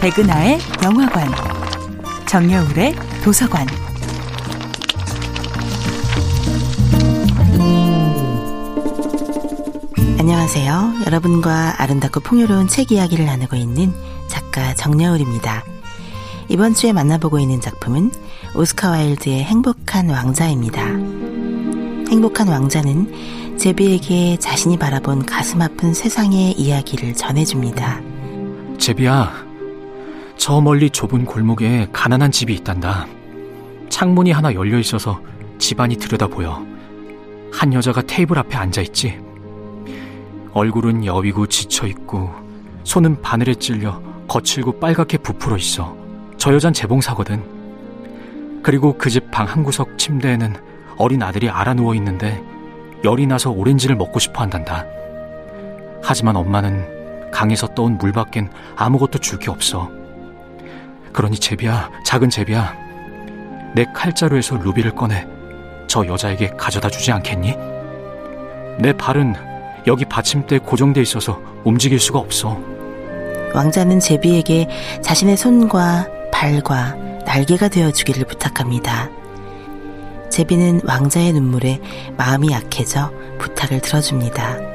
백은하의 영화관, 정여울의 도서관. 안녕하세요. 여러분과 아름답고 풍요로운 책 이야기를 나누고 있는 작가 정여울입니다. 이번 주에 만나보고 있는 작품은 오스카 와일드의 행복한 왕자입니다. 행복한 왕자는 제비에게 자신이 바라본 가슴 아픈 세상의 이야기를 전해줍니다. 제비야, 저 멀리 좁은 골목에 가난한 집이 있단다. 창문이 하나 열려 있어서 집안이 들여다 보여. 한 여자가 테이블 앞에 앉아 있지. 얼굴은 여위고 지쳐 있고 손은 바늘에 찔려 거칠고 빨갛게 부풀어 있어. 저 여잔 재봉사거든. 그리고 그 집 방 한 구석 침대에는 어린 아들이 알아 누워 있는데 열이 나서 오렌지를 먹고 싶어 한단다. 하지만 엄마는 강에서 떠온 물 밖엔 아무것도 줄 게 없어. 그러니 제비야, 작은 제비야, 내 칼자루에서 루비를 꺼내 저 여자에게 가져다 주지 않겠니? 내 발은 여기 받침대에 고정돼 있어서 움직일 수가 없어. 왕자는 제비에게 자신의 손과 발과 날개가 되어 주기를 부탁합니다. 제비는 왕자의 눈물에 마음이 약해져 부탁을 들어줍니다.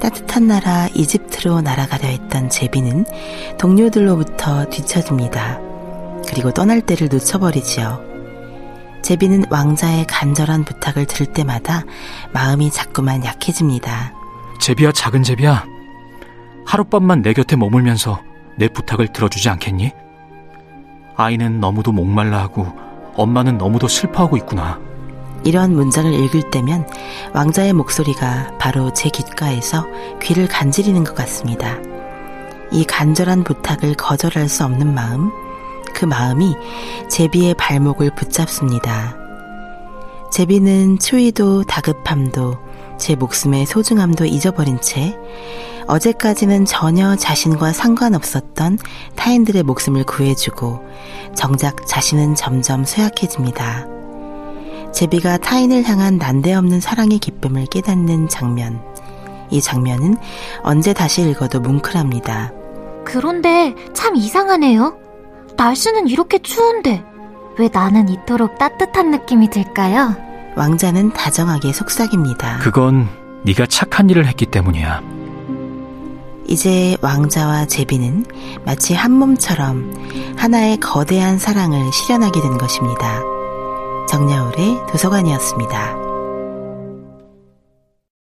따뜻한 나라 이집트로 날아가려 했던 제비는 동료들로부터 뒤처집니다. 그리고 떠날 때를 놓쳐버리지요. 제비는 왕자의 간절한 부탁을 들을 때마다 마음이 자꾸만 약해집니다. 제비야, 작은 제비야. 하룻밤만 내 곁에 머물면서 내 부탁을 들어주지 않겠니? 아이는 너무도 목말라 하고 엄마는 너무도 슬퍼하고 있구나. 이런 문장을 읽을 때면 왕자의 목소리가 바로 제 귓가에서 귀를 간지리는 것 같습니다. 이 간절한 부탁을 거절할 수 없는 마음, 그 마음이 제비의 발목을 붙잡습니다. 제비는 추위도 다급함도 제 목숨의 소중함도 잊어버린 채 어제까지는 전혀 자신과 상관없었던 타인들의 목숨을 구해주고 정작 자신은 점점 쇠약해집니다. 제비가 타인을 향한 난데없는 사랑의 기쁨을 깨닫는 장면. 이 장면은 언제 다시 읽어도 뭉클합니다. 그런데 참 이상하네요. 날씨는 이렇게 추운데 왜 나는 이토록 따뜻한 느낌이 들까요? 왕자는 다정하게 속삭입니다. 그건 네가 착한 일을 했기 때문이야. 이제 왕자와 제비는 마치 한 몸처럼 하나의 거대한 사랑을 실현하게 된 것입니다. 정야울의 도서관이었습니다.